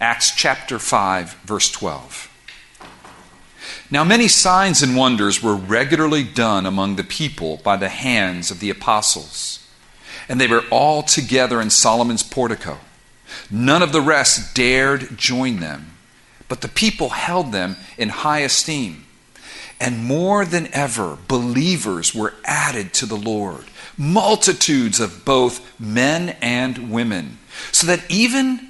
Acts chapter 5, verse 12. Now, many signs and wonders were regularly done among the people by the hands of the apostles, and they were all together in Solomon's portico. None of the rest dared join them, but the people held them in high esteem. And more than ever, believers were added to the Lord, multitudes of both men and women, so that even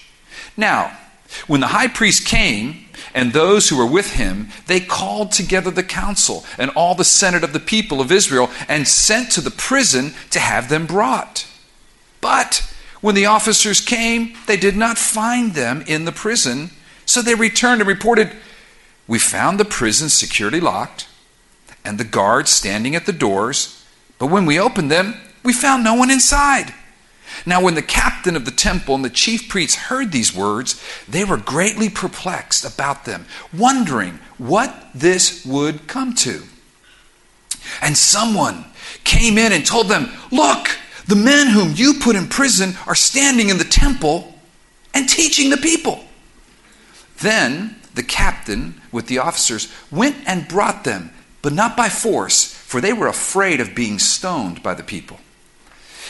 Now, when the high priest came and those who were with him, they called together the council and all the senate of the people of Israel and sent to the prison to have them brought. But when the officers came, they did not find them in the prison. So they returned and reported, We found the prison securely locked and the guards standing at the doors. But when we opened them, we found no one inside. Now, when the captain of the temple and the chief priests heard these words, they were greatly perplexed about them, wondering what this would come to. And someone came in and told them, Look, the men whom you put in prison are standing in the temple and teaching the people. Then the captain with the officers went and brought them, but not by force, for they were afraid of being stoned by the people.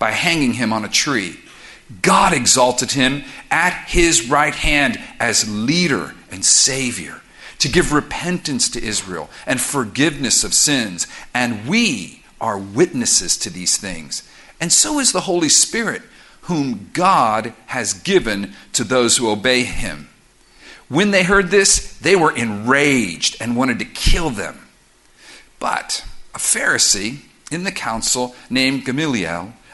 by hanging him on a tree. God exalted him at his right hand as leader and savior to give repentance to Israel and forgiveness of sins. And we are witnesses to these things. And so is the Holy Spirit, whom God has given to those who obey him. When they heard this, they were enraged and wanted to kill them. But a Pharisee in the council named Gamaliel,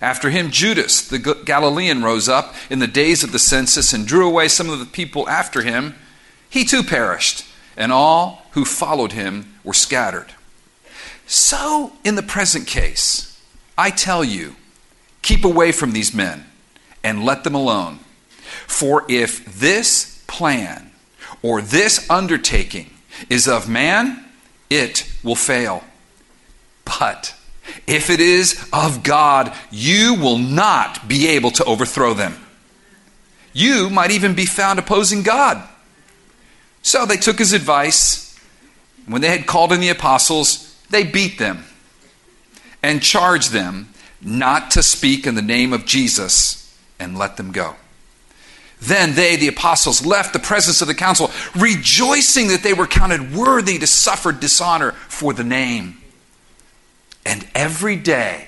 After him, Judas the Galilean rose up in the days of the census and drew away some of the people after him. He too perished, and all who followed him were scattered. So, in the present case, I tell you, keep away from these men and let them alone. For if this plan or this undertaking is of man, it will fail. But if it is of God, you will not be able to overthrow them. You might even be found opposing God. So they took his advice. When they had called in the apostles, they beat them and charged them not to speak in the name of Jesus and let them go. Then they, the apostles, left the presence of the council, rejoicing that they were counted worthy to suffer dishonor for the name. And every day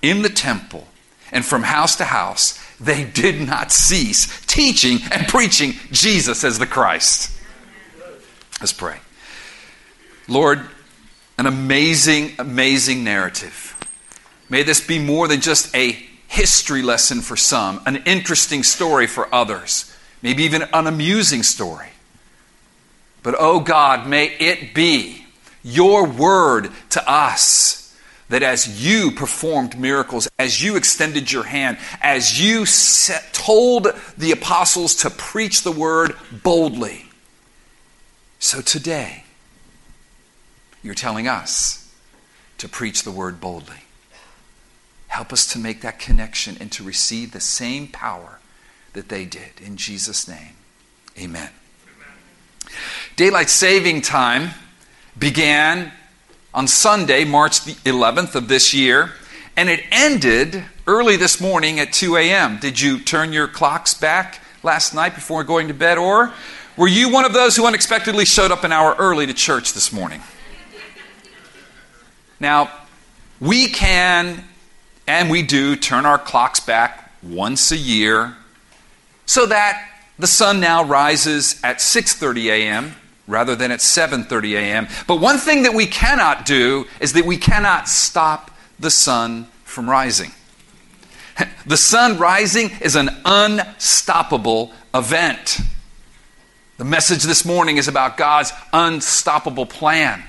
in the temple and from house to house, they did not cease teaching and preaching Jesus as the Christ. Let's pray. Lord, an amazing, amazing narrative. May this be more than just a history lesson for some, an interesting story for others, maybe even an amusing story. But oh God, may it be your word to us that as you performed miracles, as you extended your hand, as you set, told the apostles to preach the word boldly, so today you're telling us to preach the word boldly. Help us to make that connection and to receive the same power that they did. In Jesus' name, amen. amen. Daylight saving time began on Sunday, March the 11th of this year, and it ended early this morning at 2 a.m. Did you turn your clocks back last night before going to bed, or were you one of those who unexpectedly showed up an hour early to church this morning? Now, we can and we do turn our clocks back once a year so that the sun now rises at 6:30 a.m rather than at 7:30 a.m. But one thing that we cannot do is that we cannot stop the sun from rising. The sun rising is an unstoppable event. The message this morning is about God's unstoppable plan.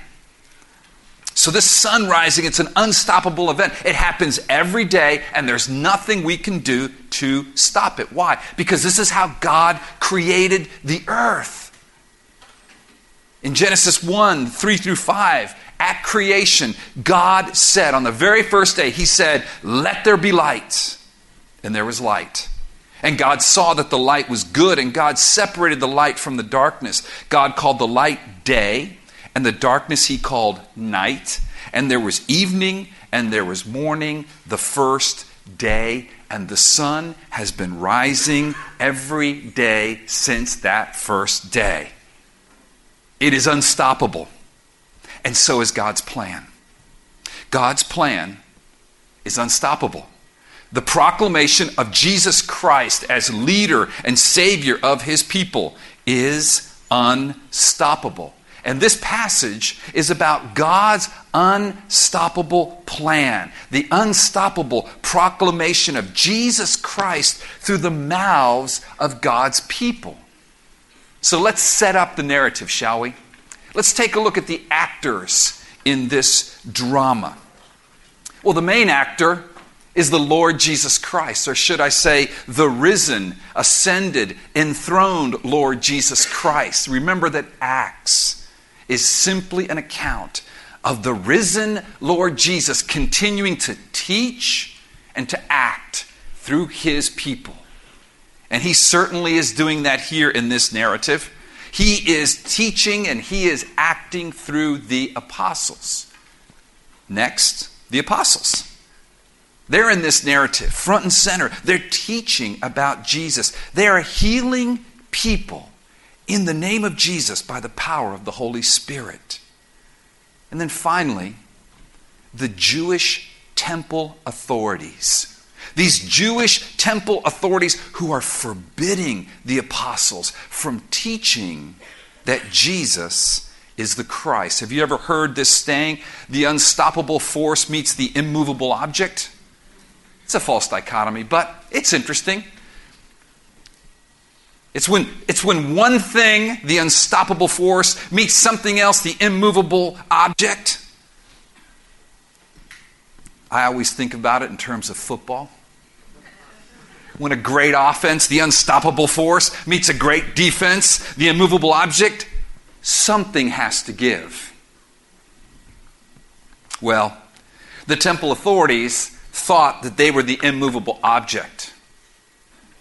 So, this sun rising, it's an unstoppable event. It happens every day, and there's nothing we can do to stop it. Why? Because this is how God created the earth. In Genesis 1 3 through 5, at creation, God said on the very first day, He said, Let there be light. And there was light. And God saw that the light was good, and God separated the light from the darkness. God called the light day, and the darkness He called night. And there was evening, and there was morning, the first day. And the sun has been rising every day since that first day. It is unstoppable. And so is God's plan. God's plan is unstoppable. The proclamation of Jesus Christ as leader and savior of his people is unstoppable. And this passage is about God's unstoppable plan, the unstoppable proclamation of Jesus Christ through the mouths of God's people. So let's set up the narrative, shall we? Let's take a look at the actors in this drama. Well, the main actor is the Lord Jesus Christ, or should I say, the risen, ascended, enthroned Lord Jesus Christ. Remember that Acts is simply an account of the risen Lord Jesus continuing to teach and to act through his people. And he certainly is doing that here in this narrative. He is teaching and he is acting through the apostles. Next, the apostles. They're in this narrative, front and center. They're teaching about Jesus. They are healing people in the name of Jesus by the power of the Holy Spirit. And then finally, the Jewish temple authorities these Jewish temple authorities who are forbidding the apostles from teaching that Jesus is the Christ. Have you ever heard this saying, the unstoppable force meets the immovable object? It's a false dichotomy, but it's interesting. It's when, it's when one thing, the unstoppable force, meets something else, the immovable object. I always think about it in terms of football when a great offense, the unstoppable force, meets a great defense, the immovable object, something has to give. Well, the temple authorities thought that they were the immovable object.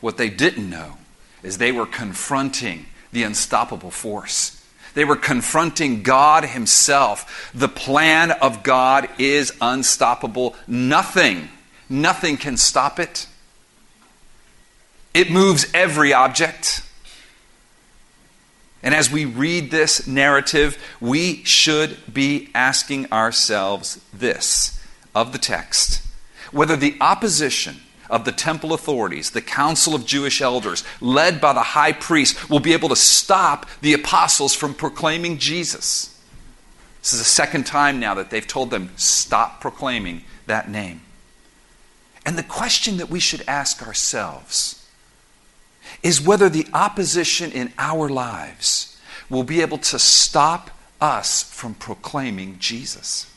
What they didn't know is they were confronting the unstoppable force. They were confronting God Himself. The plan of God is unstoppable. Nothing, nothing can stop it. It moves every object. And as we read this narrative, we should be asking ourselves this of the text whether the opposition of the temple authorities, the council of Jewish elders, led by the high priest, will be able to stop the apostles from proclaiming Jesus. This is the second time now that they've told them, stop proclaiming that name. And the question that we should ask ourselves is whether the opposition in our lives will be able to stop us from proclaiming Jesus.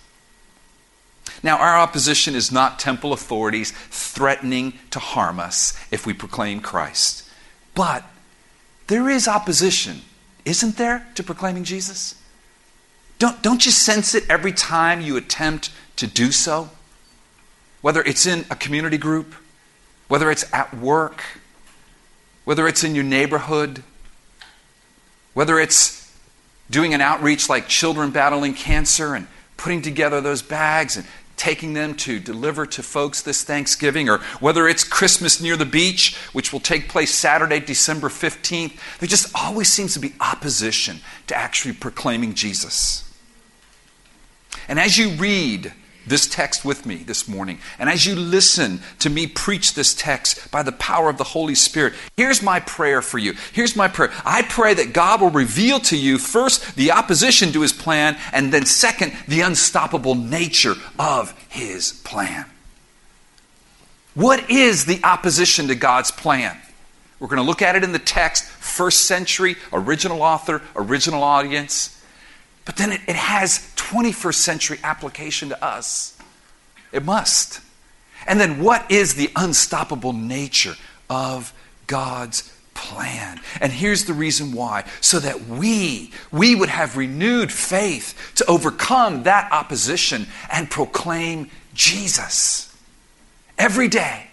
Now, our opposition is not temple authorities threatening to harm us if we proclaim Christ. But there is opposition, isn't there, to proclaiming Jesus? Don't, don't you sense it every time you attempt to do so? Whether it's in a community group, whether it's at work, whether it's in your neighborhood, whether it's doing an outreach like children battling cancer and putting together those bags and taking them to deliver to folks this Thanksgiving, or whether it's Christmas near the beach, which will take place Saturday, December 15th, there just always seems to be opposition to actually proclaiming Jesus. And as you read this text with me this morning. And as you listen to me preach this text by the power of the Holy Spirit, here's my prayer for you. Here's my prayer. I pray that God will reveal to you first the opposition to his plan, and then second, the unstoppable nature of his plan. What is the opposition to God's plan? We're going to look at it in the text, first century, original author, original audience. But then it, it has 21st century application to us. It must. And then what is the unstoppable nature of God's plan? And here's the reason why so that we we would have renewed faith to overcome that opposition and proclaim Jesus every day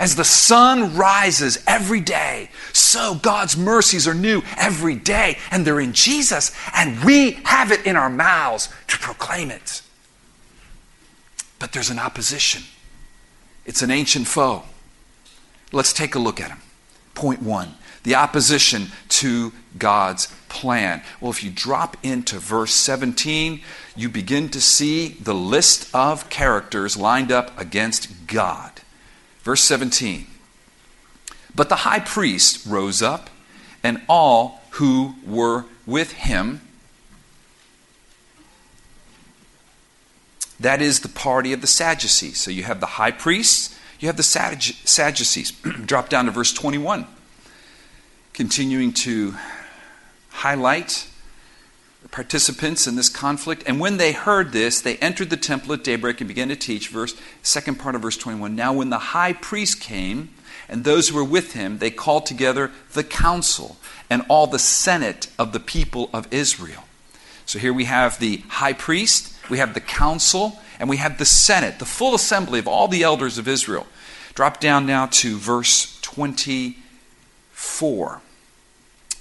as the sun rises every day, so God's mercies are new every day, and they're in Jesus, and we have it in our mouths to proclaim it. But there's an opposition, it's an ancient foe. Let's take a look at him. Point one the opposition to God's plan. Well, if you drop into verse 17, you begin to see the list of characters lined up against God. Verse 17. But the high priest rose up, and all who were with him, that is the party of the Sadducees. So you have the high priests, you have the Sadducees. Drop down to verse 21. Continuing to highlight participants in this conflict. And when they heard this, they entered the temple at daybreak and began to teach. Verse second part of verse 21. Now when the high priest came and those who were with him, they called together the council and all the senate of the people of Israel. So here we have the high priest, we have the council, and we have the senate, the full assembly of all the elders of Israel. Drop down now to verse 24.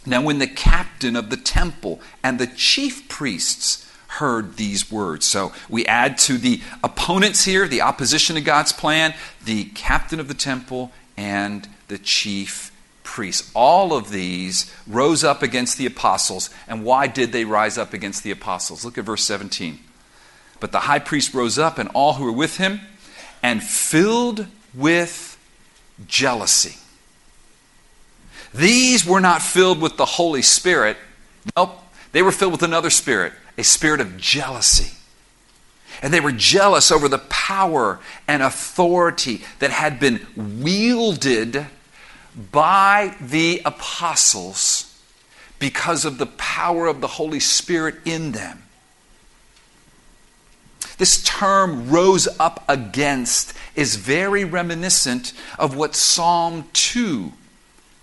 Now, when the captain of the temple and the chief priests heard these words, so we add to the opponents here, the opposition to God's plan, the captain of the temple and the chief priests. All of these rose up against the apostles. And why did they rise up against the apostles? Look at verse 17. But the high priest rose up and all who were with him, and filled with jealousy these were not filled with the Holy Spirit. Nope. They were filled with another spirit, a spirit of jealousy. And they were jealous over the power and authority that had been wielded by the apostles because of the power of the Holy Spirit in them. This term rose up against is very reminiscent of what Psalm 2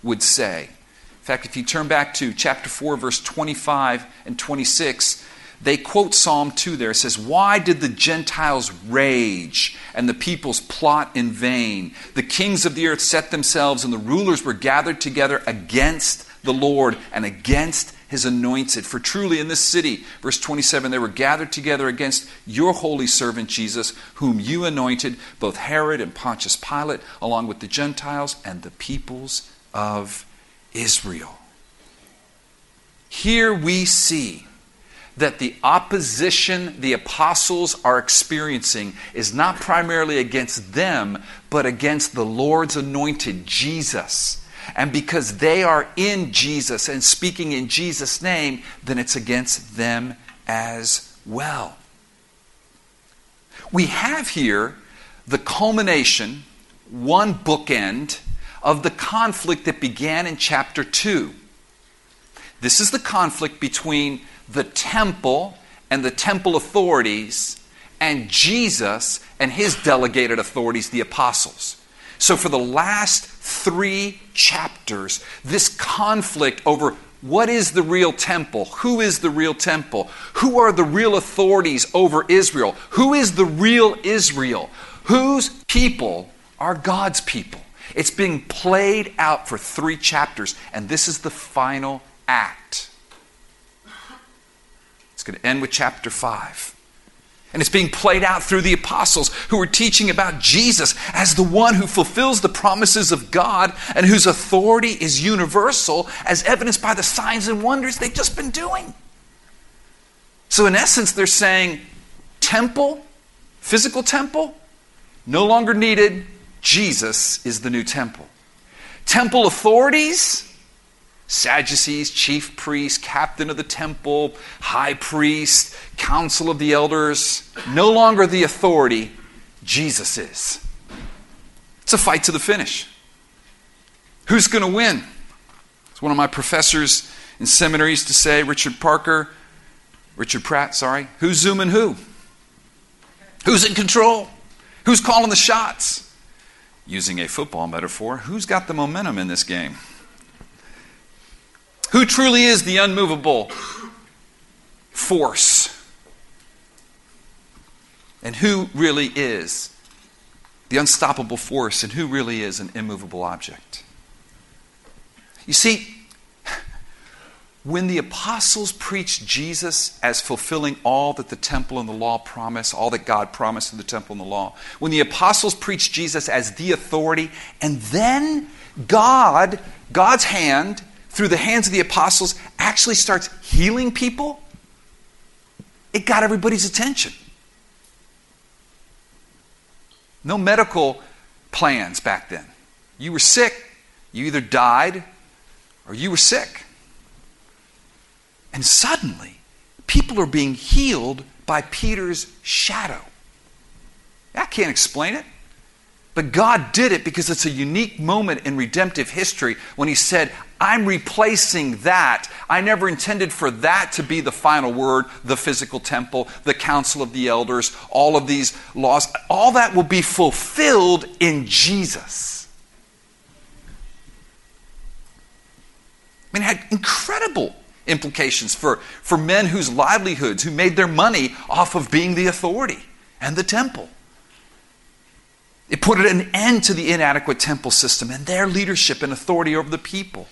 would say. In fact, if you turn back to chapter 4, verse 25 and 26, they quote Psalm 2 there. It says, Why did the Gentiles rage and the peoples plot in vain? The kings of the earth set themselves, and the rulers were gathered together against the Lord and against his anointed. For truly in this city, verse 27, they were gathered together against your holy servant Jesus, whom you anointed, both Herod and Pontius Pilate, along with the Gentiles and the peoples of Israel. Here we see that the opposition the apostles are experiencing is not primarily against them, but against the Lord's anointed, Jesus. And because they are in Jesus and speaking in Jesus' name, then it's against them as well. We have here the culmination, one bookend, of the conflict that began in chapter 2. This is the conflict between the temple and the temple authorities and Jesus and his delegated authorities, the apostles. So, for the last three chapters, this conflict over what is the real temple? Who is the real temple? Who are the real authorities over Israel? Who is the real Israel? Whose people are God's people? It's being played out for three chapters, and this is the final act. It's going to end with chapter 5. And it's being played out through the apostles who are teaching about Jesus as the one who fulfills the promises of God and whose authority is universal, as evidenced by the signs and wonders they've just been doing. So, in essence, they're saying temple, physical temple, no longer needed. Jesus is the new temple. Temple authorities, Sadducees, chief priest, captain of the temple, high priest, council of the elders, no longer the authority, Jesus is. It's a fight to the finish. Who's going to win? As one of my professors in seminary used to say, Richard Parker, Richard Pratt, sorry, who's zooming who? Who's in control? Who's calling the shots? Using a football metaphor, who's got the momentum in this game? Who truly is the unmovable force? And who really is the unstoppable force? And who really is an immovable object? You see, when the apostles preached Jesus as fulfilling all that the temple and the law promise, all that God promised in the temple and the law, when the apostles preached Jesus as the authority, and then God, God's hand, through the hands of the apostles actually starts healing people, it got everybody's attention. No medical plans back then. You were sick, you either died or you were sick. And suddenly, people are being healed by Peter's shadow. I can't explain it. But God did it because it's a unique moment in redemptive history when He said, I'm replacing that. I never intended for that to be the final word, the physical temple, the council of the elders, all of these laws. All that will be fulfilled in Jesus. I mean, it had incredible implications for, for men whose livelihoods, who made their money off of being the authority and the temple. It put an end to the inadequate temple system and their leadership and authority over the people.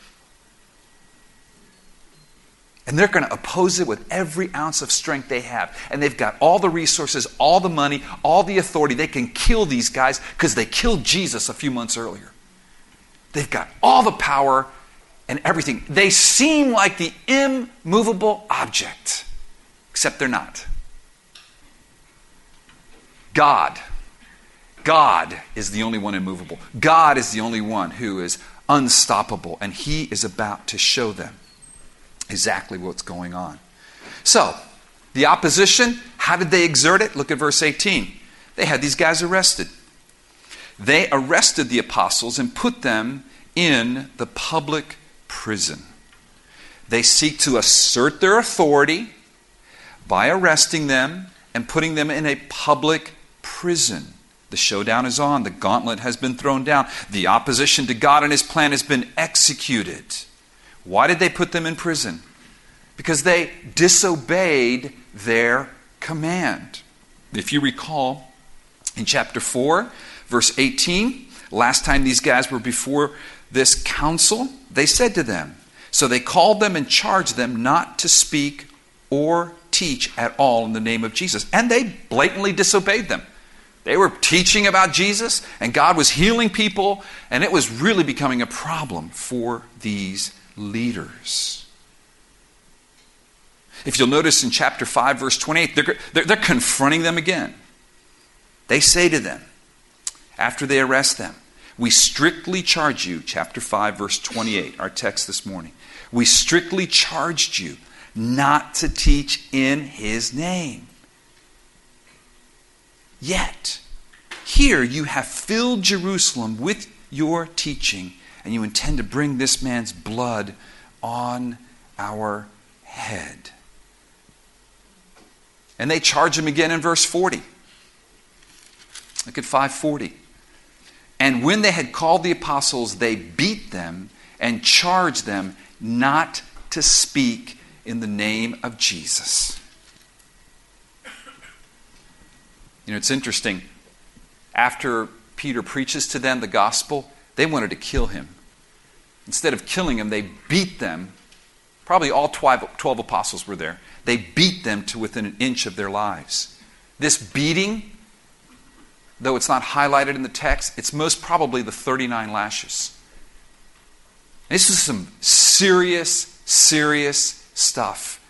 And they're going to oppose it with every ounce of strength they have. And they've got all the resources, all the money, all the authority. They can kill these guys because they killed Jesus a few months earlier. They've got all the power and everything. They seem like the immovable object, except they're not. God God is the only one immovable. God is the only one who is unstoppable, and He is about to show them exactly what's going on. So, the opposition, how did they exert it? Look at verse 18. They had these guys arrested. They arrested the apostles and put them in the public prison. They seek to assert their authority by arresting them and putting them in a public prison. The showdown is on. The gauntlet has been thrown down. The opposition to God and His plan has been executed. Why did they put them in prison? Because they disobeyed their command. If you recall, in chapter 4, verse 18, last time these guys were before this council, they said to them, So they called them and charged them not to speak or teach at all in the name of Jesus. And they blatantly disobeyed them. They were teaching about Jesus, and God was healing people, and it was really becoming a problem for these leaders. If you'll notice in chapter 5, verse 28, they're, they're, they're confronting them again. They say to them, after they arrest them, We strictly charge you, chapter 5, verse 28, our text this morning. We strictly charged you not to teach in his name. Yet, Here you have filled Jerusalem with your teaching, and you intend to bring this man's blood on our head. And they charge him again in verse 40. Look at 540. And when they had called the apostles, they beat them and charged them not to speak in the name of Jesus. You know, it's interesting. After Peter preaches to them the gospel, they wanted to kill him. Instead of killing him, they beat them. Probably all 12, 12 apostles were there. They beat them to within an inch of their lives. This beating, though it's not highlighted in the text, it's most probably the 39 lashes. This is some serious, serious stuff.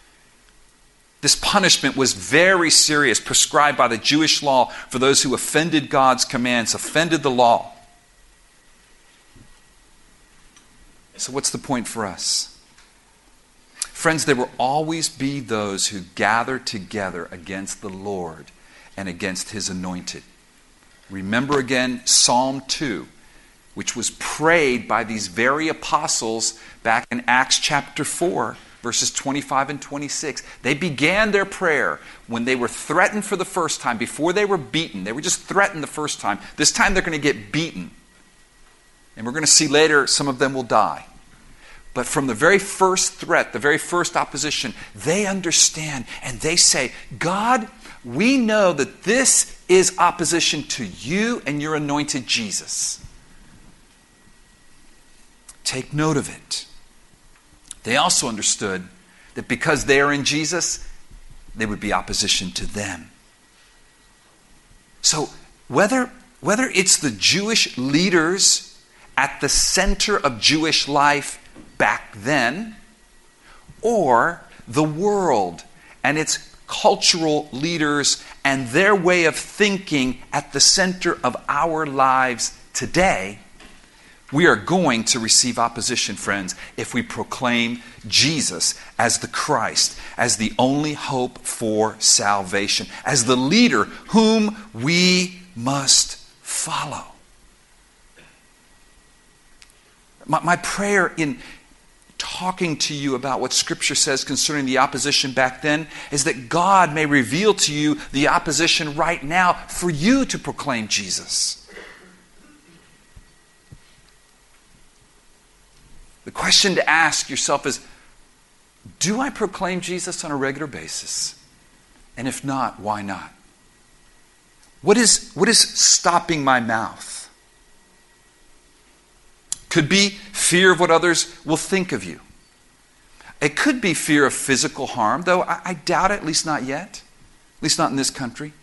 This punishment was very serious, prescribed by the Jewish law for those who offended God's commands, offended the law. So, what's the point for us? Friends, there will always be those who gather together against the Lord and against his anointed. Remember again Psalm 2, which was prayed by these very apostles back in Acts chapter 4, verses 25 and 26. They began their prayer when they were threatened for the first time, before they were beaten. They were just threatened the first time. This time they're going to get beaten. And we're going to see later some of them will die. But from the very first threat, the very first opposition, they understand and they say, God, we know that this is opposition to you and your anointed Jesus. Take note of it. They also understood that because they are in Jesus, there would be opposition to them. So, whether, whether it's the Jewish leaders at the center of Jewish life back then, or the world and its cultural leaders and their way of thinking at the center of our lives today, we are going to receive opposition, friends, if we proclaim Jesus as the Christ, as the only hope for salvation, as the leader whom we must follow. My, prayer in, talking to you about what Scripture says concerning the opposition back then is that God may reveal to you the opposition right now for you to proclaim Jesus. The question to ask yourself is Do I proclaim Jesus on a regular basis? And if not, why not? What is, what is stopping my mouth? Could be fear of what others will think of you. It could be fear of physical harm, though I, I doubt it, at least not yet, at least not in this country.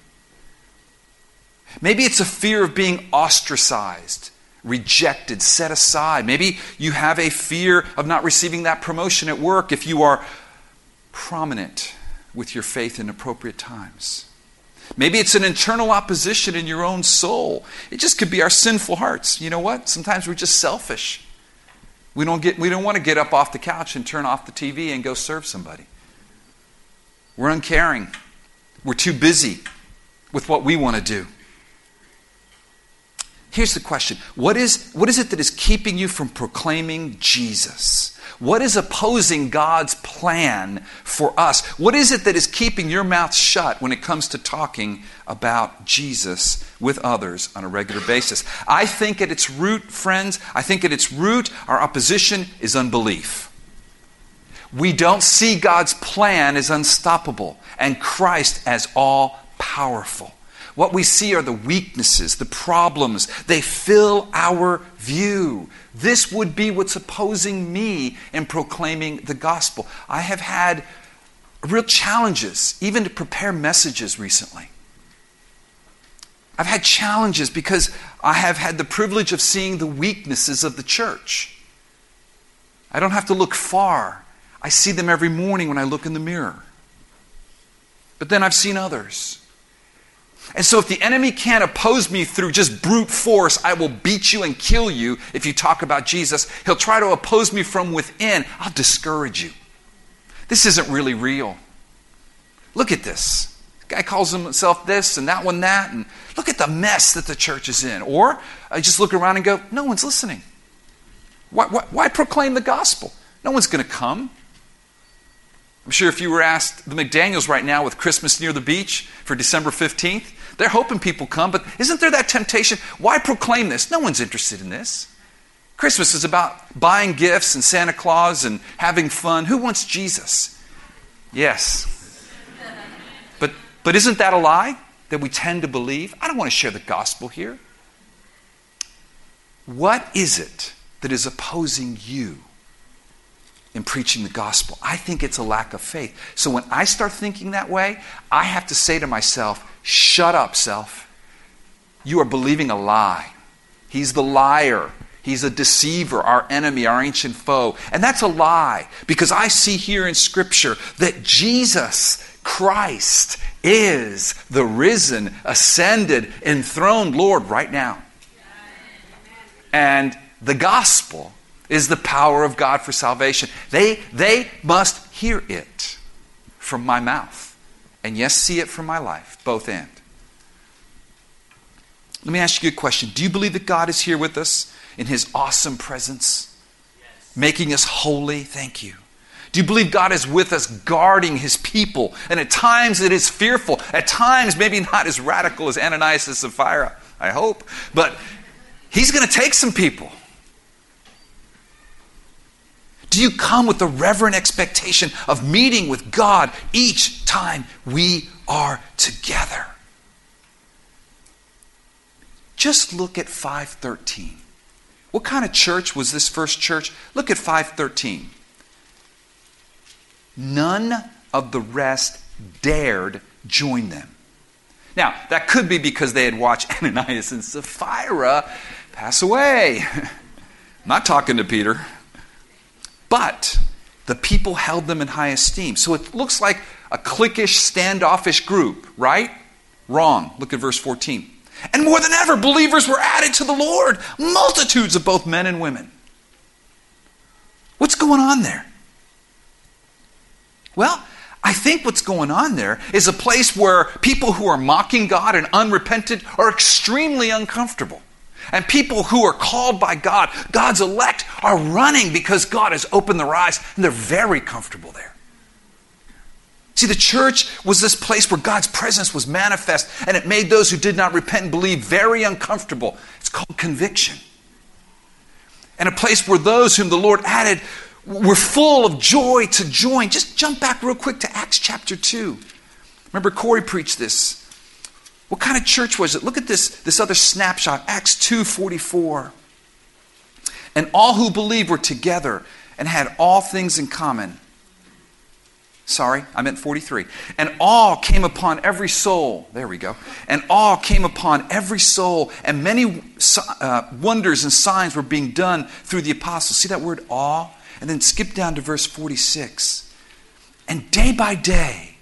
Maybe it's a fear of being ostracized, rejected, set aside. Maybe you have a fear of not receiving that promotion at work if you are prominent with your faith in appropriate times. Maybe it's an internal opposition in your own soul. It just could be our sinful hearts. You know what? Sometimes we're just selfish. We don't, get, we don't want to get up off the couch and turn off the TV and go serve somebody. We're uncaring. We're too busy with what we want to do. Here's the question what is, what is it that is keeping you from proclaiming Jesus? What is opposing God's plan for us? What is it that is keeping your mouth shut when it comes to talking about Jesus with others on a regular basis? I think at its root, friends, I think at its root, our opposition is unbelief. We don't see God's plan as unstoppable and Christ as all powerful. What we see are the weaknesses, the problems. They fill our view. This would be what's opposing me in proclaiming the gospel. I have had real challenges, even to prepare messages recently. I've had challenges because I have had the privilege of seeing the weaknesses of the church. I don't have to look far, I see them every morning when I look in the mirror. But then I've seen others. And so, if the enemy can't oppose me through just brute force, I will beat you and kill you if you talk about Jesus. He'll try to oppose me from within. I'll discourage you. This isn't really real. Look at this. guy calls himself this and that one that, and look at the mess that the church is in. Or I just look around and go, no one's listening. Why, why, why proclaim the gospel? No one's going to come. I'm sure if you were asked the McDaniels right now with Christmas near the beach for December 15th, they're hoping people come, but isn't there that temptation? Why proclaim this? No one's interested in this. Christmas is about buying gifts and Santa Claus and having fun. Who wants Jesus? Yes. But, but isn't that a lie that we tend to believe? I don't want to share the gospel here. What is it that is opposing you in preaching the gospel? I think it's a lack of faith. So when I start thinking that way, I have to say to myself, shut up, self. You are believing a lie. He's the liar. He's a deceiver, our enemy, our ancient foe. And that's a lie because I see here in Scripture that Jesus Christ is the risen, ascended, enthroned Lord right now. And the gospel is the power of God for salvation. They, they must hear it from my mouth. And yes, see it from my life, both end. Let me ask you a question. Do you believe that God is here with us? in His awesome presence, yes. making us holy. Thank you. Do you believe God is with us, guarding His people? And at times it is fearful. At times, maybe not as radical as Ananias and Sapphira, I hope. But He's going to take some people. Do you come with the reverent expectation of meeting with God each time we are together? Just look at 513. What kind of church was this first church? Look at 513. None of the rest dared join them. Now, that could be because they had watched Ananias and Sapphira pass away. I'm not talking to Peter. But the people held them in high esteem. So it looks like a cliquish, standoffish group, right? Wrong. Look at verse 14. And more than ever, believers were added to the Lord, multitudes of both men and women. What's going on there? Well, I think what's going on there is a place where people who are mocking God and unrepentant are extremely uncomfortable. And people who are called by God, God's elect, are running because God has opened their eyes and they're very comfortable there. See, the church was this place where God's presence was manifest, and it made those who did not repent and believe very uncomfortable. It's called conviction. And a place where those whom the Lord added were full of joy to join. Just jump back real quick to Acts chapter 2. Remember, Corey preached this. What kind of church was it? Look at this, this other snapshot, Acts 2:44. And all who believed were together and had all things in common. Sorry, I meant 43. And awe came upon every soul. There we go. And awe came upon every soul, and many uh, wonders and signs were being done through the apostles. See that word awe? And then skip down to verse 46. And day by day,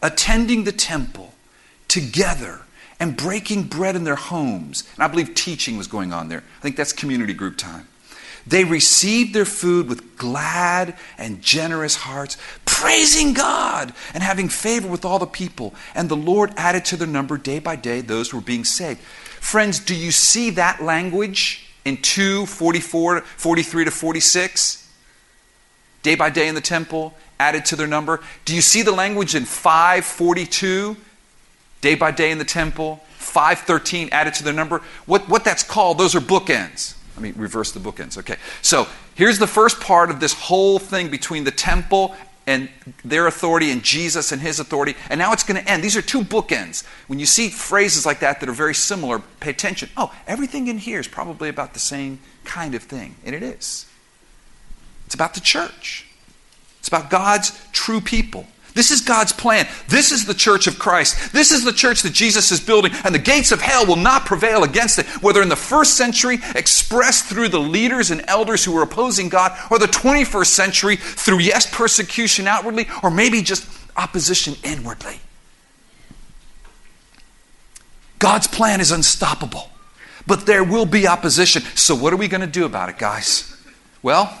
attending the temple together and breaking bread in their homes. And I believe teaching was going on there. I think that's community group time. They received their food with glad and generous hearts, praising God and having favor with all the people. And the Lord added to their number day by day those who were being saved. Friends, do you see that language in 2 44, 43 to 46? Day by day in the temple, added to their number. Do you see the language in 542? Day by day in the temple, 513 added to their number. What, what that's called, those are bookends. Let me reverse the bookends. Okay. So here's the first part of this whole thing between the temple and their authority and Jesus and his authority. And now it's going to end. These are two bookends. When you see phrases like that that are very similar, pay attention. Oh, everything in here is probably about the same kind of thing. And it is. It's about the church, it's about God's true people. This is God's plan. This is the church of Christ. This is the church that Jesus is building, and the gates of hell will not prevail against it, whether in the first century expressed through the leaders and elders who were opposing God, or the 21st century through, yes, persecution outwardly, or maybe just opposition inwardly. God's plan is unstoppable, but there will be opposition. So, what are we going to do about it, guys? Well,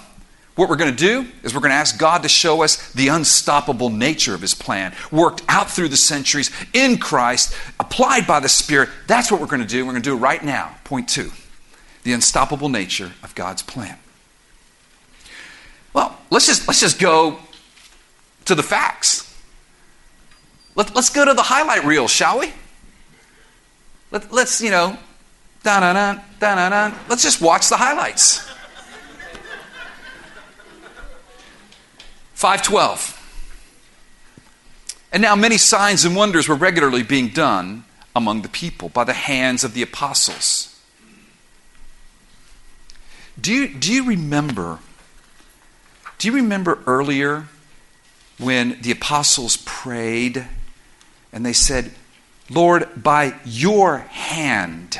what we're going to do is we're going to ask God to show us the unstoppable nature of His plan, worked out through the centuries in Christ, applied by the Spirit. That's what we're going to do. We're going to do it right now. Point two the unstoppable nature of God's plan. Well, let's just, let's just go to the facts. Let, us go to the highlight reel, shall we? Let, let's, you know, da da da da da. Let's just watch the highlights. 512. And now many signs and wonders were regularly being done among the people by the hands of the apostles. Do you, do you remember? Do you remember earlier when the apostles prayed and they said, Lord, by your hand,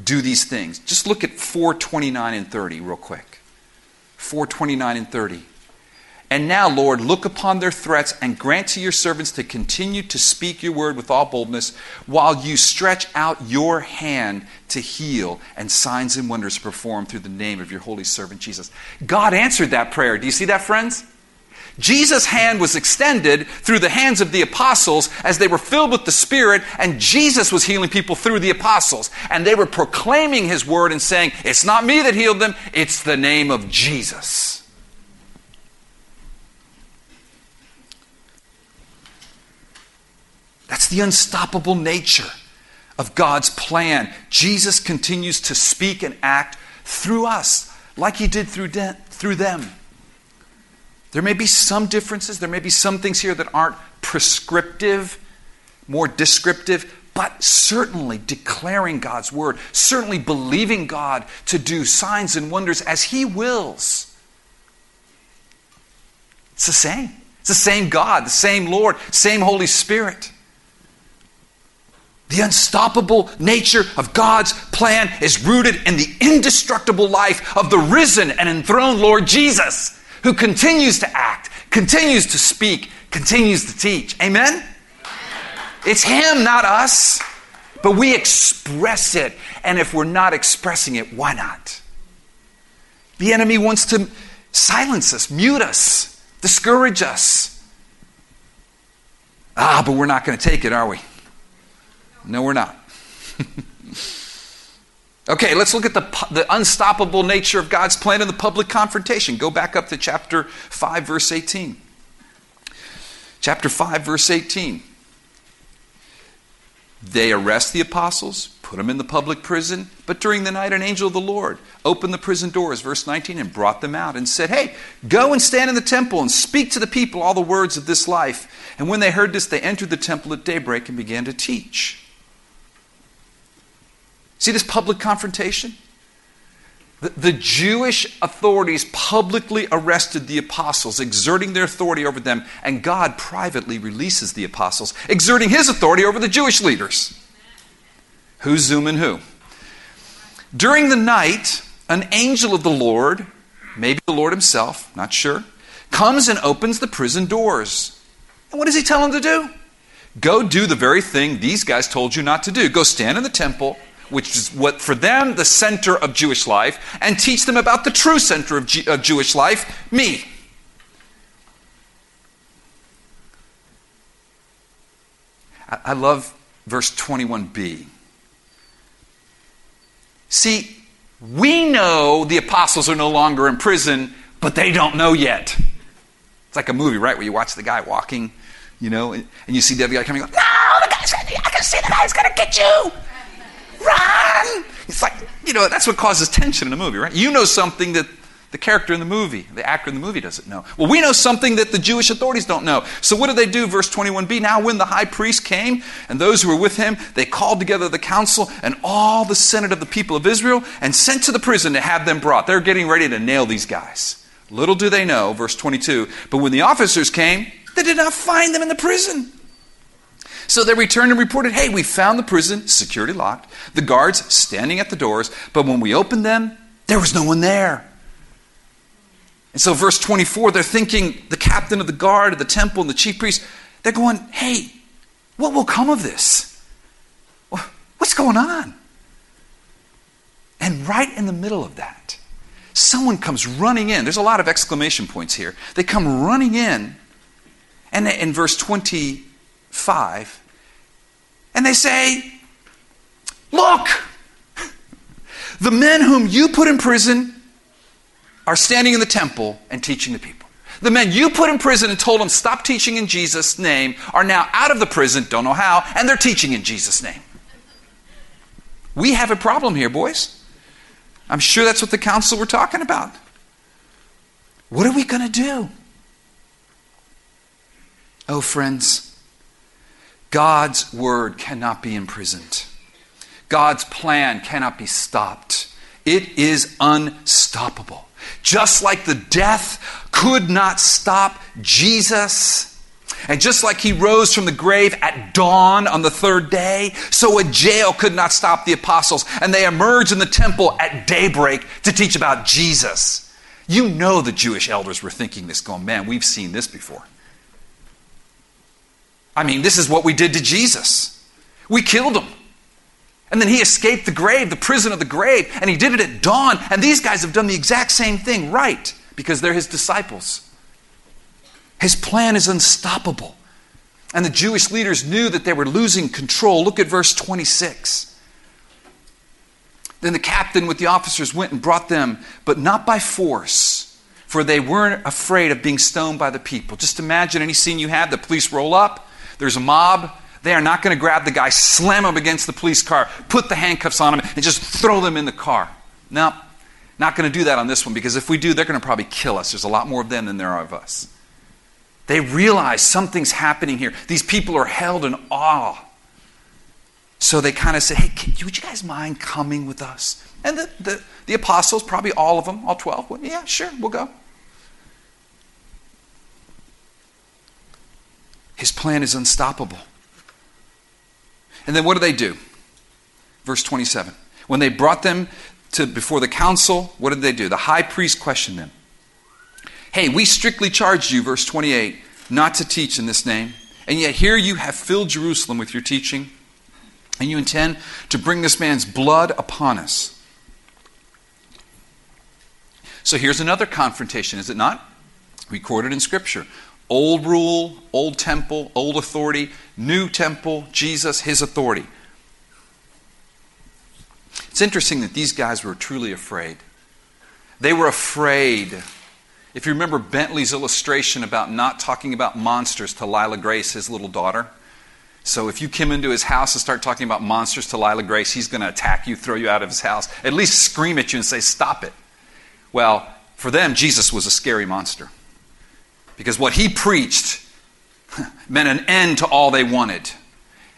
do these things? Just look at 429 and 30 real quick. 429 and 30. And now, Lord, look upon their threats and grant to your servants to continue to speak your word with all boldness while you stretch out your hand to heal and signs and wonders perform through the name of your holy servant Jesus. God answered that prayer. Do you see that, friends? Jesus' hand was extended through the hands of the apostles as they were filled with the Spirit, and Jesus was healing people through the apostles. And they were proclaiming His word and saying, It's not me that healed them, it's the name of Jesus. That's the unstoppable nature of God's plan. Jesus continues to speak and act through us, like he did through, de- through them. There may be some differences, there may be some things here that aren't prescriptive, more descriptive, but certainly declaring God's word, certainly believing God to do signs and wonders as he wills. It's the same. It's the same God, the same Lord, same Holy Spirit. The unstoppable nature of God's plan is rooted in the indestructible life of the risen and enthroned Lord Jesus, who continues to act, continues to speak, continues to teach. Amen? It's Him, not us. But we express it. And if we're not expressing it, why not? The enemy wants to silence us, mute us, discourage us. Ah, but we're not going to take it, are we? No, we're not. okay, let's look at the, the unstoppable nature of God's plan in the public confrontation. Go back up to chapter 5, verse 18. Chapter 5, verse 18. They arrest the apostles, put them in the public prison, but during the night, an angel of the Lord opened the prison doors, verse 19, and brought them out and said, Hey, go and stand in the temple and speak to the people all the words of this life. And when they heard this, they entered the temple at daybreak and began to teach. See this public confrontation? The, the Jewish authorities publicly arrested the apostles, exerting their authority over them, and God privately releases the apostles, exerting his authority over the Jewish leaders. Who's zooming who? During the night, an angel of the Lord, maybe the Lord himself, not sure, comes and opens the prison doors. And what does he tell them to do? Go do the very thing these guys told you not to do. Go stand in the temple which is what for them the center of Jewish life, and teach them about the true center of, G- of Jewish life, me. I, love verse 21b. See, we know the apostles are no longer in prison, but they don't know yet. It's like a movie, right, where you watch the guy walking, you know, and, and you see the other guy coming, no, the guy's, I can see the guy's going to get you run! It's like, you know, that's what causes tension in a movie, right? You know something that the character in the movie, the actor in the movie doesn't know. Well, we know something that the Jewish authorities don't know. So what do they do? Verse 21b Now, when the high priest came and those who were with him, they called together the council and all the senate of the people of Israel and sent to the prison to have them brought. They're getting ready to nail these guys. Little do they know, verse 22, but when the officers came, they did not find them in the prison. So they returned and reported, hey, we found the prison security locked, the guards standing at the doors, but when we opened them, there was no one there. And so, verse 24, they're thinking the captain of the guard of the temple and the chief priest, they're going, hey, what will come of this? What's going on? And right in the middle of that, someone comes running in. There's a lot of exclamation points here. They come running in, and in verse 25, and they say, Look, the men whom you put in prison are standing in the temple and teaching the people. The men you put in prison and told them, Stop teaching in Jesus' name, are now out of the prison, don't know how, and they're teaching in Jesus' name. We have a problem here, boys. I'm sure that's what the council were talking about. What are we going to do? Oh, friends, God's word cannot be imprisoned. God's plan cannot be stopped. It is unstoppable. Just like the death could not stop Jesus and just like he rose from the grave at dawn on the third day, so a jail could not stop the apostles. And they emerged in the temple at daybreak to teach about Jesus. You know the Jewish elders were thinking this, going, man, we've seen this before. I mean, this is what we did to Jesus. We killed him. And then he escaped the grave, the prison of the grave, and he did it at dawn. And these guys have done the exact same thing, right? Because they're his disciples. His plan is unstoppable. And the Jewish leaders knew that they were losing control. Look at verse 26. Then the captain with the officers went and brought them, but not by force, for they weren't afraid of being stoned by the people. Just imagine any scene you have the police roll up, there's a mob. They are not going to grab the guy, slam him against the police car, put the handcuffs on him, and just throw them in the car. No, not going to do that on this one because if we do, they're going to probably kill us. There's a lot more of them than there are of us. They realize something's happening here. These people are held in awe. So they kind of say, hey, can, would you guys mind coming with us? And the, the, the apostles, probably all of them, all 12, well, yeah, sure, we'll go. His plan is unstoppable. And then what do they do? Verse 27. When they brought them to before the council, what did they do? The high priest questioned them. Hey, we strictly charged you, verse 28, not to teach in this name. And yet here you have filled Jerusalem with your teaching, and you intend to bring this man's blood upon us. So here's another confrontation, is it not? Recorded in Scripture. Old rule, old temple, old authority, new temple, Jesus, his authority. It's interesting that these guys were truly afraid. They were afraid if you remember Bentley's illustration about not talking about monsters to Lila Grace, his little daughter. So if you come into his house and start talking about monsters to Lila Grace, he's going to attack you, throw you out of his house, at least scream at you and say, Stop it. Well, for them, Jesus was a scary monster. Because what he preached meant an end to all they wanted.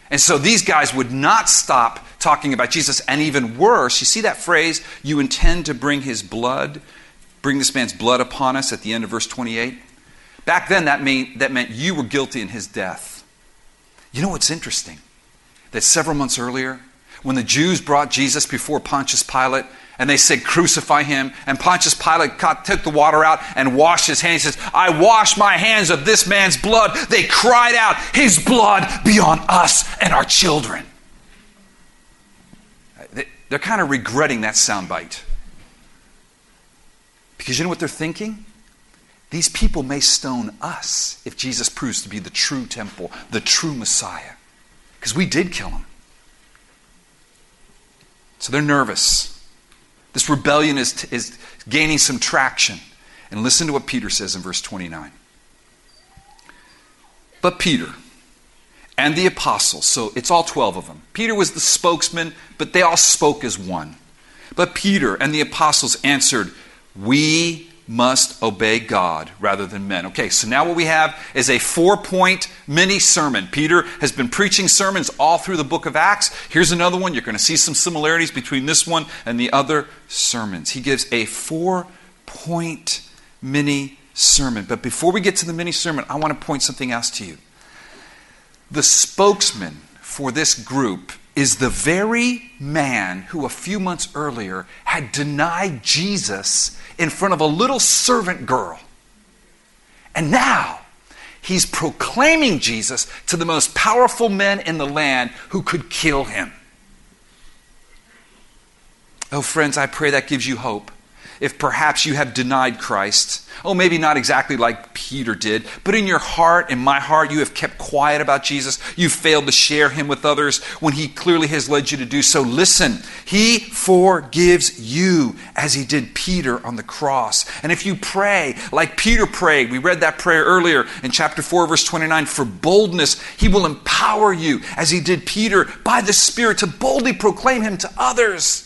And so these guys would not stop talking about Jesus. And even worse, you see that phrase, you intend to bring his blood bring this man's blood upon us at the end of verse 28. Back then, that, mean, that meant you were guilty in his death. You know what's interesting? That several months earlier, when the Jews brought Jesus before Pontius Pilate, and they said, Crucify him. And Pontius Pilate got, took the water out and washed his hands. He says, I wash my hands of this man's blood. They cried out, His blood be on us and our children. Uh, they're kind of regretting that soundbite. Because you know what they're thinking? These people may stone us if Jesus proves to be the true temple, the true Messiah. Because we did kill him. So they're nervous. This rebellion is, is gaining some traction. And listen to what Peter says in verse 29. But Peter and the apostles, so it's all 12 of them. Peter was the spokesman, but they all spoke as one. But Peter and the apostles answered, we must obey God rather than men. Okay, so now what we have is a four point mini sermon. Peter has been preaching sermons all through the book of Acts. Here's another one. You're going to see some similarities between this one and the other sermons. He gives a four point mini sermon. But before we get to the mini sermon, I want to point something else to you. The spokesman for this group is the very man who a few months earlier had denied Jesus in front of a little servant girl. And now he's proclaiming Jesus to the most powerful men in the land who could kill him. Oh, friends, I pray that gives you hope. If perhaps you have denied Christ. Oh, maybe not exactly like Peter did, but in your heart, in my heart, you have kept quiet about Jesus. You've failed to share him with others when he clearly has led you to do so. Listen, he forgives you as he did Peter on the cross. And if you pray like Peter prayed, we read that prayer earlier in chapter 4, verse 29, for boldness, he will empower you as he did Peter by the Spirit to boldly proclaim him to others.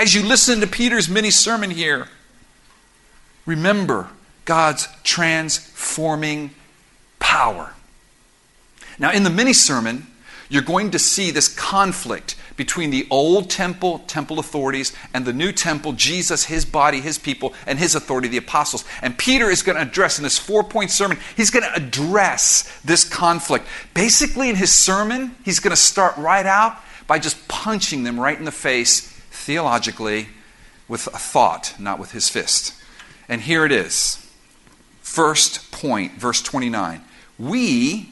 As you listen to Peter's mini sermon here, remember God's transforming power. Now, in the mini sermon, you're going to see this conflict between the old temple, temple authorities, and the new temple, Jesus, his body, his people, and his authority, the apostles. And Peter is going to address in this four point sermon, he's going to address this conflict. Basically, in his sermon, he's going to start right out by just punching them right in the face theologically with a thought, not with his fist. And here it is. First point, verse 29. We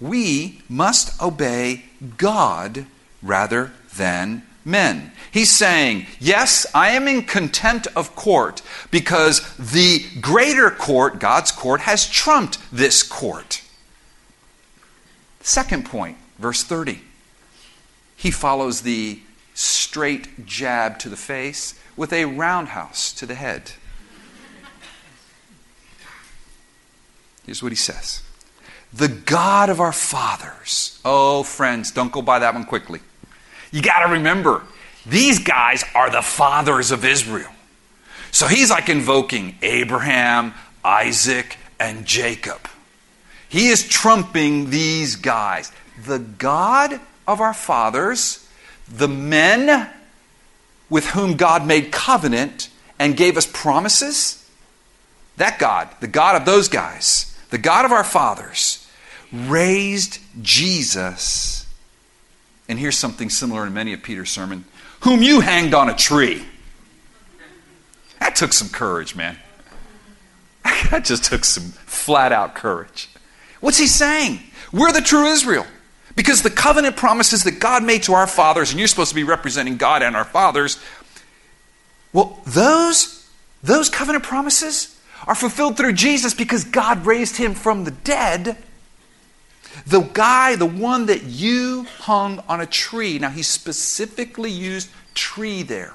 we must obey God rather than men. He's saying, Yes, I am in contempt of court because the greater court, God's court, has trumped this court. Second point, verse 30. He follows the straight jab to the face with a roundhouse to the head. Here's what he says The God of our fathers. Oh, friends, don't go by that one quickly. You got to remember, these guys are the fathers of Israel. So he's like invoking Abraham, Isaac, and Jacob. He is trumping these guys. The God of our fathers the men with whom God made covenant and gave us promises, that God, the God of those guys, the God of our fathers, raised Jesus. And here's something similar in many of Peter's sermon whom you hanged on a tree. That took some courage, man. That just took some flat out courage. What's he saying? We're the true Israel. Because the covenant promises that God made to our fathers, and you're supposed to be representing God and our fathers, well, those, those covenant promises are fulfilled through Jesus because God raised him from the dead. The guy, the one that you hung on a tree, now he specifically used tree there.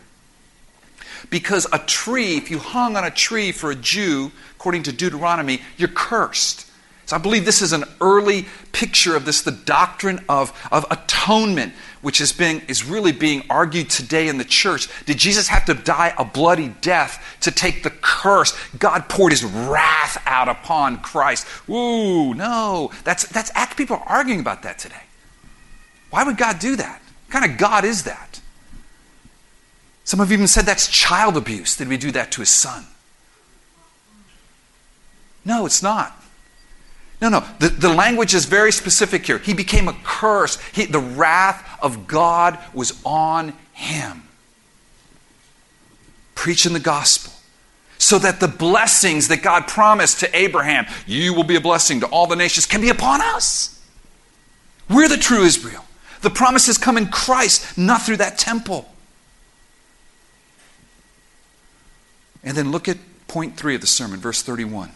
Because a tree, if you hung on a tree for a Jew, according to Deuteronomy, you're cursed. So I believe this is an early picture of this, the doctrine of, of atonement, which is, being, is really being argued today in the church. Did Jesus have to die a bloody death to take the curse? God poured his wrath out upon Christ. Ooh, no. That's, that's people are arguing about that today. Why would God do that? What kind of God is that? Some have even said that's child abuse. Did we do that to his son? No, it's not. No, no. The, the language is very specific here. He became a curse. He, the wrath of God was on him. Preaching the gospel. So that the blessings that God promised to Abraham, you will be a blessing to all the nations, can be upon us. We're the true Israel. The promises come in Christ, not through that temple. And then look at point three of the sermon, verse 31.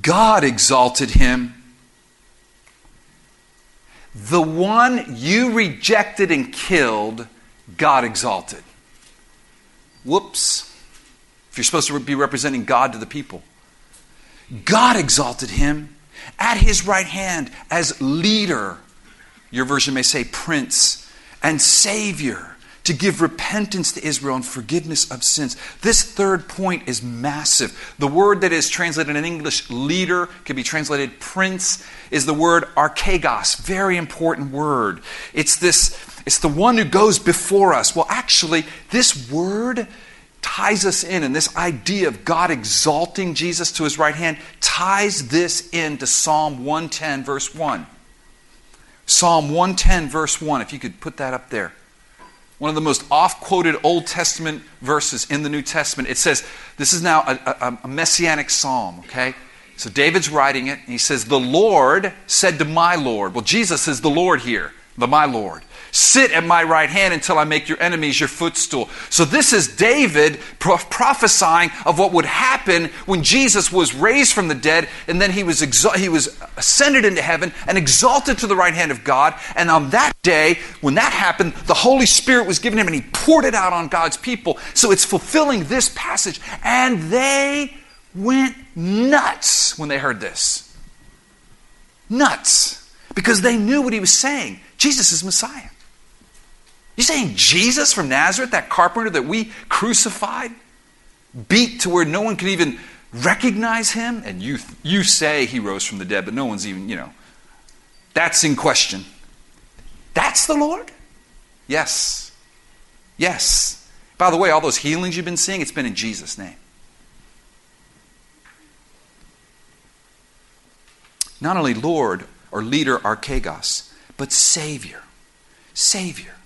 God exalted him. The one you rejected and killed, God exalted. Whoops. If you're supposed to be representing God to the people, God exalted him at his right hand as leader. Your version may say prince and savior to give repentance to Israel and forgiveness of sins. This third point is massive. The word that is translated in English, leader, can be translated prince, is the word archegos. Very important word. It's this, it's the one who goes before us. Well, actually, this word ties us in, and this idea of God exalting Jesus to his right hand ties this into Psalm 110, verse 1. Psalm 110, verse 1, if you could put that up there one of the most oft quoted Old Testament verses in the New Testament. It says, this is now a, a, a, messianic psalm, okay? So David's writing it, and he says, The Lord said to my Lord. Well, Jesus is the Lord here. the my Lord. Sit at my right hand until I make your enemies your footstool. So, this is David pro- prophesying of what would happen when Jesus was raised from the dead and then he was, he was ascended into heaven and exalted to the right hand of God. And on that day, when that happened, the Holy Spirit was given him and he poured it out on God's people. So, it's fulfilling this passage. And they went nuts when they heard this. Nuts. Because they knew what he was saying. Jesus is Messiah. You saying Jesus from Nazareth, that carpenter that we crucified, beat to where no one could even recognize him? And you, you say he rose from the dead, but no one's even, you know. That's in question. That's the Lord? Yes. Yes. By the way, all those healings you've been seeing, it's been in Jesus' name. Not only Lord or leader, archegos, but Savior. Savior.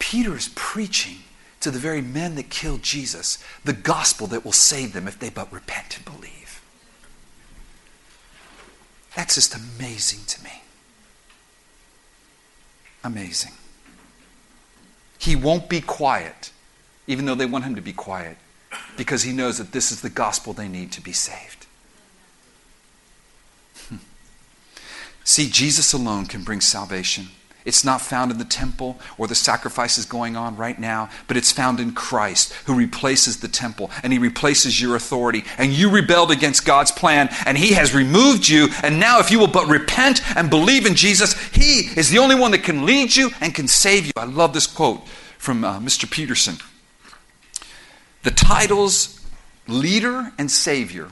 Peter is preaching to the very men that killed Jesus the gospel that will save them if they but repent and believe. That's just amazing to me. Amazing. He won't be quiet, even though they want him to be quiet, because he knows that this is the gospel they need to be saved. Hmm. See, Jesus alone can bring salvation. It's not found in the temple or the sacrifices going on right now, but it's found in Christ who replaces the temple and he replaces your authority. And you rebelled against God's plan and he has removed you. And now, if you will but repent and believe in Jesus, he is the only one that can lead you and can save you. I love this quote from uh, Mr. Peterson. The titles leader and savior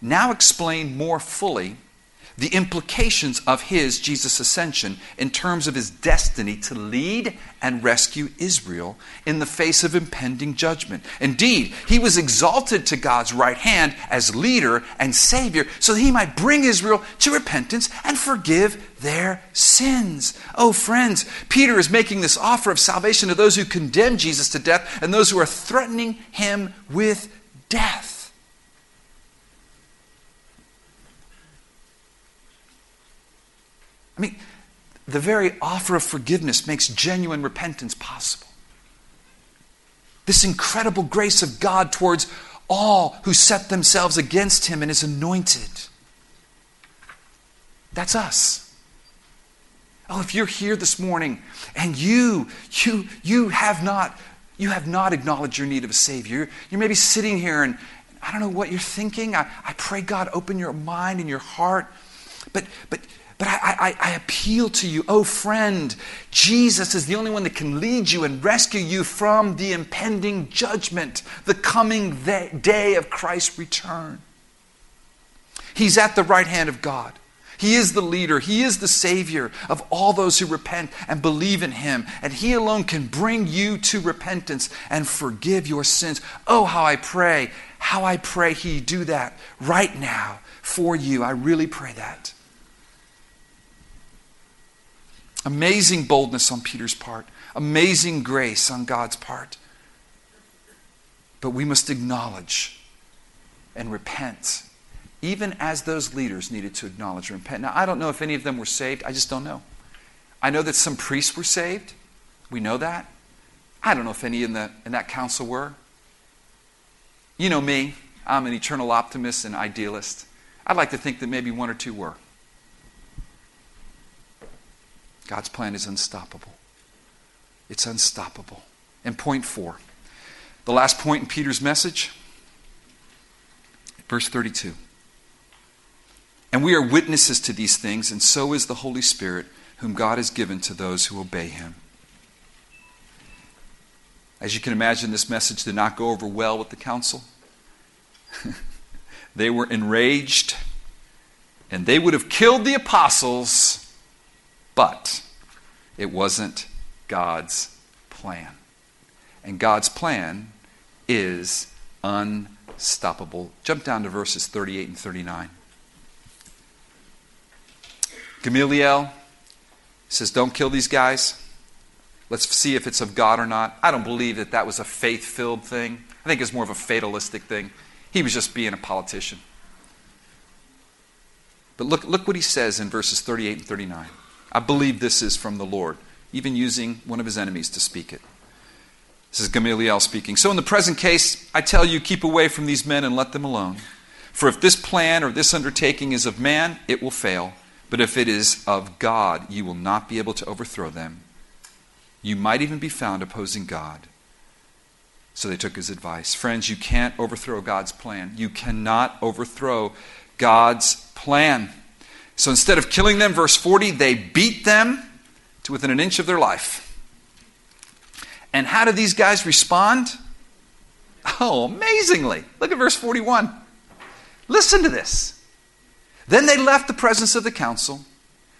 now explain more fully the implications of his, Jesus' ascension, in terms of his destiny to lead and rescue Israel in the face of impending judgment. Indeed, he was exalted to God's right hand as leader and savior so that he might bring Israel to repentance and forgive their sins. Oh, friends, Peter is making this offer of salvation to those who condemn Jesus to death and those who are threatening him with death. I mean, the very offer of forgiveness makes genuine repentance possible. This incredible grace of God towards all who set themselves against him and his anointed. That's us. Oh, if you're here this morning and you, you, you have not, you have not acknowledged your need of a Savior. You're maybe sitting here and I don't know what you're thinking. I, I pray God open your mind and your heart. But but but I, I, I, appeal to you, oh friend, Jesus is the only one that can lead you and rescue you from the impending judgment, the coming day of Christ's return. He's at the right hand of God. He is the leader. He is the Savior of all those who repent and believe in Him. And He alone can bring you to repentance and forgive your sins. Oh, how I pray, how I pray He do that right now for you. I really pray that. Amazing boldness on Peter's part, amazing grace on God's part. But we must acknowledge and repent, even as those leaders needed to acknowledge and repent. Now, I don't know if any of them were saved. I just don't know. I know that some priests were saved. We know that. I don't know if any in, the, in that council were. You know me, I'm an eternal optimist and idealist. I'd like to think that maybe one or two were. God's plan is unstoppable. It's unstoppable. And point four, the last point in Peter's message, verse 32. And we are witnesses to these things, and so is the Holy Spirit, whom God has given to those who obey him. As you can imagine, this message did not go over well with the council. they were enraged, and they would have killed the apostles but it wasn't God's plan. And God's plan is unstoppable. Jump down to verses 38 and 39. Gamaliel says, Don't kill these guys. Let's see if it's of God or not. I don't believe that that was a faith filled thing. I think it's more of a fatalistic thing. He was just being a politician. But look, look what he says in verses 38 and 39. I believe this is from the Lord, even using one of his enemies to speak it. This is Gamaliel speaking. So, in the present case, I tell you, keep away from these men and let them alone. For if this plan or this undertaking is of man, it will fail. But if it is of God, you will not be able to overthrow them. You might even be found opposing God. So they took his advice. Friends, you can't overthrow God's plan. You cannot overthrow God's plan. So instead of killing them, verse 40, they beat them to within an inch of their life. And how did these guys respond? Oh, amazingly. Look at verse 41. Listen to this. Then they left the presence of the council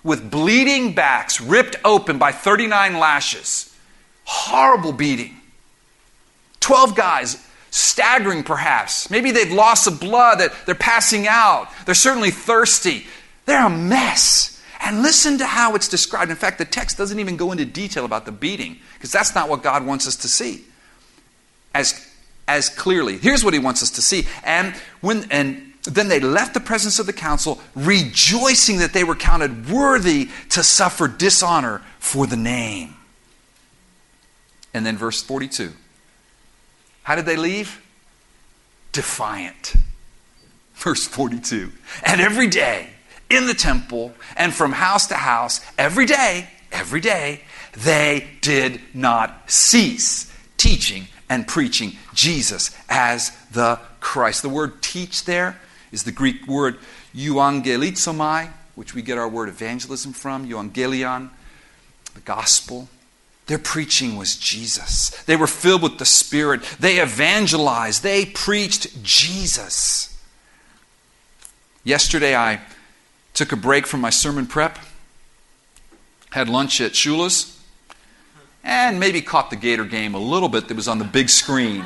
with bleeding backs ripped open by 39 lashes. Horrible beating. 12 guys, staggering perhaps. Maybe they've lost some blood, that they're passing out. They're certainly thirsty. They're a mess. And listen to how it's described. In fact, the text doesn't even go into detail about the beating, because that's not what God wants us to see. As, as clearly. Here's what he wants us to see. And when and then they left the presence of the council, rejoicing that they were counted worthy to suffer dishonor for the name. And then verse 42. How did they leave? Defiant. Verse 42. And every day in the temple and from house to house every day, every day, they did not cease teaching and preaching Jesus as the Christ. The word teach there is the Greek word euangelizomai, which we get our word evangelism from, euangelion, the gospel. Their preaching was Jesus. They were filled with the Spirit. They evangelized. They preached Jesus. Yesterday, I Took a break from my sermon prep. Had lunch at Shula's. And maybe caught the Gator game a little bit that was on the big screen.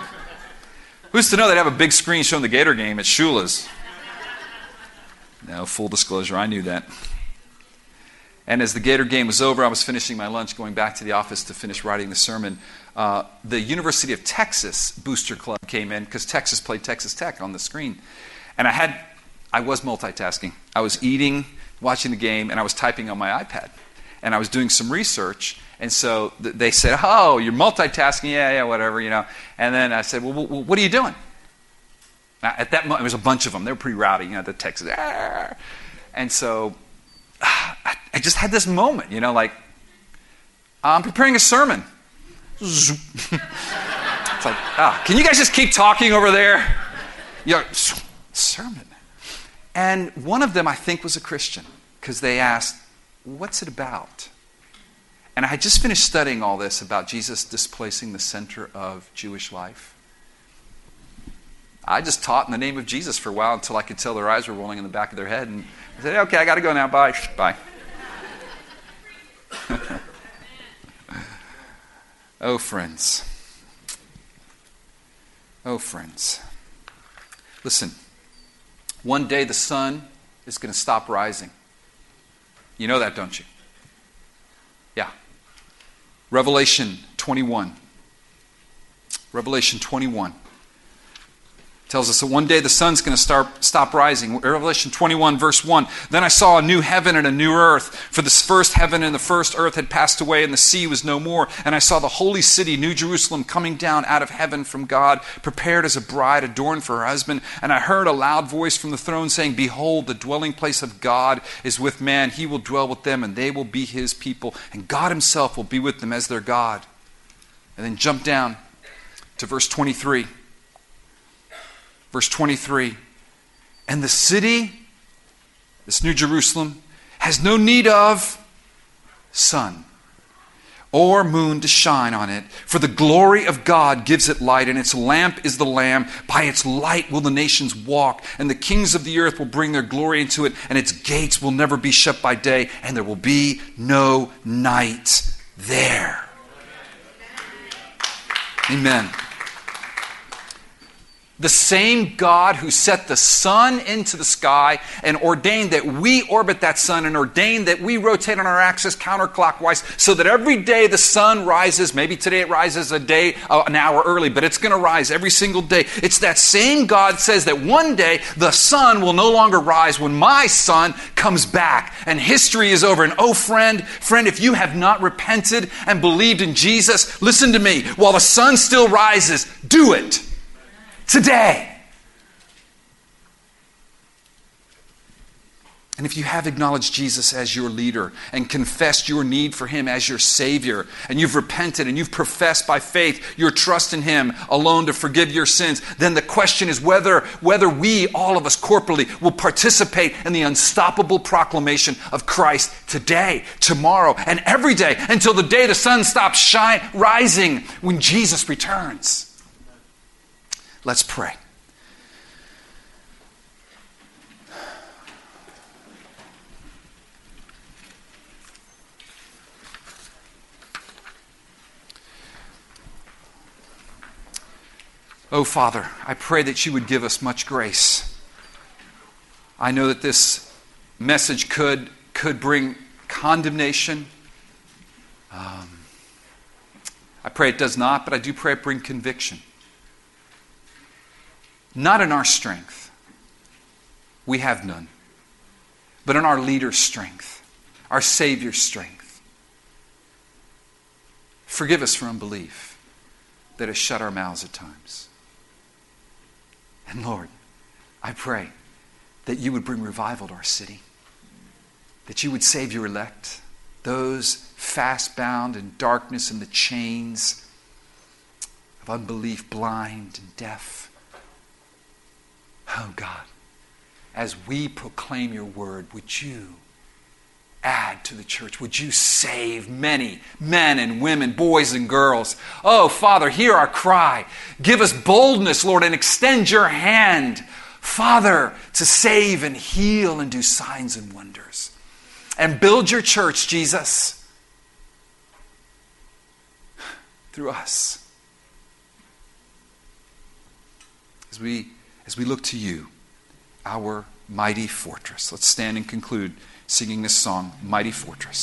Who's to know they'd have a big screen showing the Gator game at Shula's? Now, full disclosure, I knew that. And as the Gator game was over, I was finishing my lunch, going back to the office to finish writing the sermon. Uh, the University of Texas Booster Club came in because Texas played Texas Tech on the screen. And I had I was multitasking. I was eating, watching the game, and I was typing on my iPad. And I was doing some research. And so th- they said, Oh, you're multitasking? Yeah, yeah, whatever, you know. And then I said, Well, well what are you doing? Now, at that moment, there was a bunch of them. They were pretty rowdy, you know, the Texas. Arr! And so I, I just had this moment, you know, like, I'm preparing a sermon. it's like, ah, can you guys just keep talking over there? You know, sermon. And one of them, I think, was a Christian because they asked, What's it about? And I had just finished studying all this about Jesus displacing the center of Jewish life. I just taught in the name of Jesus for a while until I could tell their eyes were rolling in the back of their head. And I said, Okay, I got to go now. Bye. Bye. oh, friends. Oh, friends. Listen. One day the sun is going to stop rising. You know that, don't you? Yeah. Revelation 21. Revelation 21 tells us that one day the sun's going to start, stop rising. Revelation 21, verse 1. Then I saw a new heaven and a new earth, for the first heaven and the first earth had passed away, and the sea was no more. And I saw the holy city, New Jerusalem, coming down out of heaven from God, prepared as a bride adorned for her husband. And I heard a loud voice from the throne saying, Behold, the dwelling place of God is with man. He will dwell with them, and they will be his people, and God himself will be with them as their God. And then jump down to verse 23. Verse 23 And the city, this New Jerusalem, has no need of sun or moon to shine on it, for the glory of God gives it light, and its lamp is the Lamb. By its light will the nations walk, and the kings of the earth will bring their glory into it, and its gates will never be shut by day, and there will be no night there. Amen. The same God who set the sun into the sky and ordained that we orbit that sun and ordained that we rotate on our axis counterclockwise so that every day the sun rises. Maybe today it rises a day, uh, an hour early, but it's going to rise every single day. It's that same God says that one day the sun will no longer rise when my son comes back and history is over. And oh, friend, friend, if you have not repented and believed in Jesus, listen to me. While the sun still rises, do it today. And if you have acknowledged Jesus as your leader and confessed your need for him as your Savior, and you've repented and you've professed by faith your trust in him alone to forgive your sins, then the question is whether, whether we, all of us corporately, will participate in the unstoppable proclamation of Christ today, tomorrow, and every day until the day the sun stops shine, rising when Jesus returns. Let's pray. Oh, Father, I pray that you would give us much grace. I know that this message could, could bring condemnation. Um, I pray it does not, but I do pray it bring conviction. Not in our strength, we have none, but in our leader's strength, our Savior's strength. Forgive us for unbelief that has shut our mouths at times. And Lord, I pray that you would bring revival to our city, that you would save your elect, those fast bound in darkness and the chains of unbelief, blind and deaf. Oh God, as we proclaim your word, would you add to the church? Would you save many men and women, boys and girls? Oh, Father, hear our cry. Give us boldness, Lord, and extend your hand, Father, to save and heal and do signs and wonders. And build your church, Jesus, through us. As we as we look to you, our mighty fortress. Let's stand and conclude singing this song, Mighty Fortress.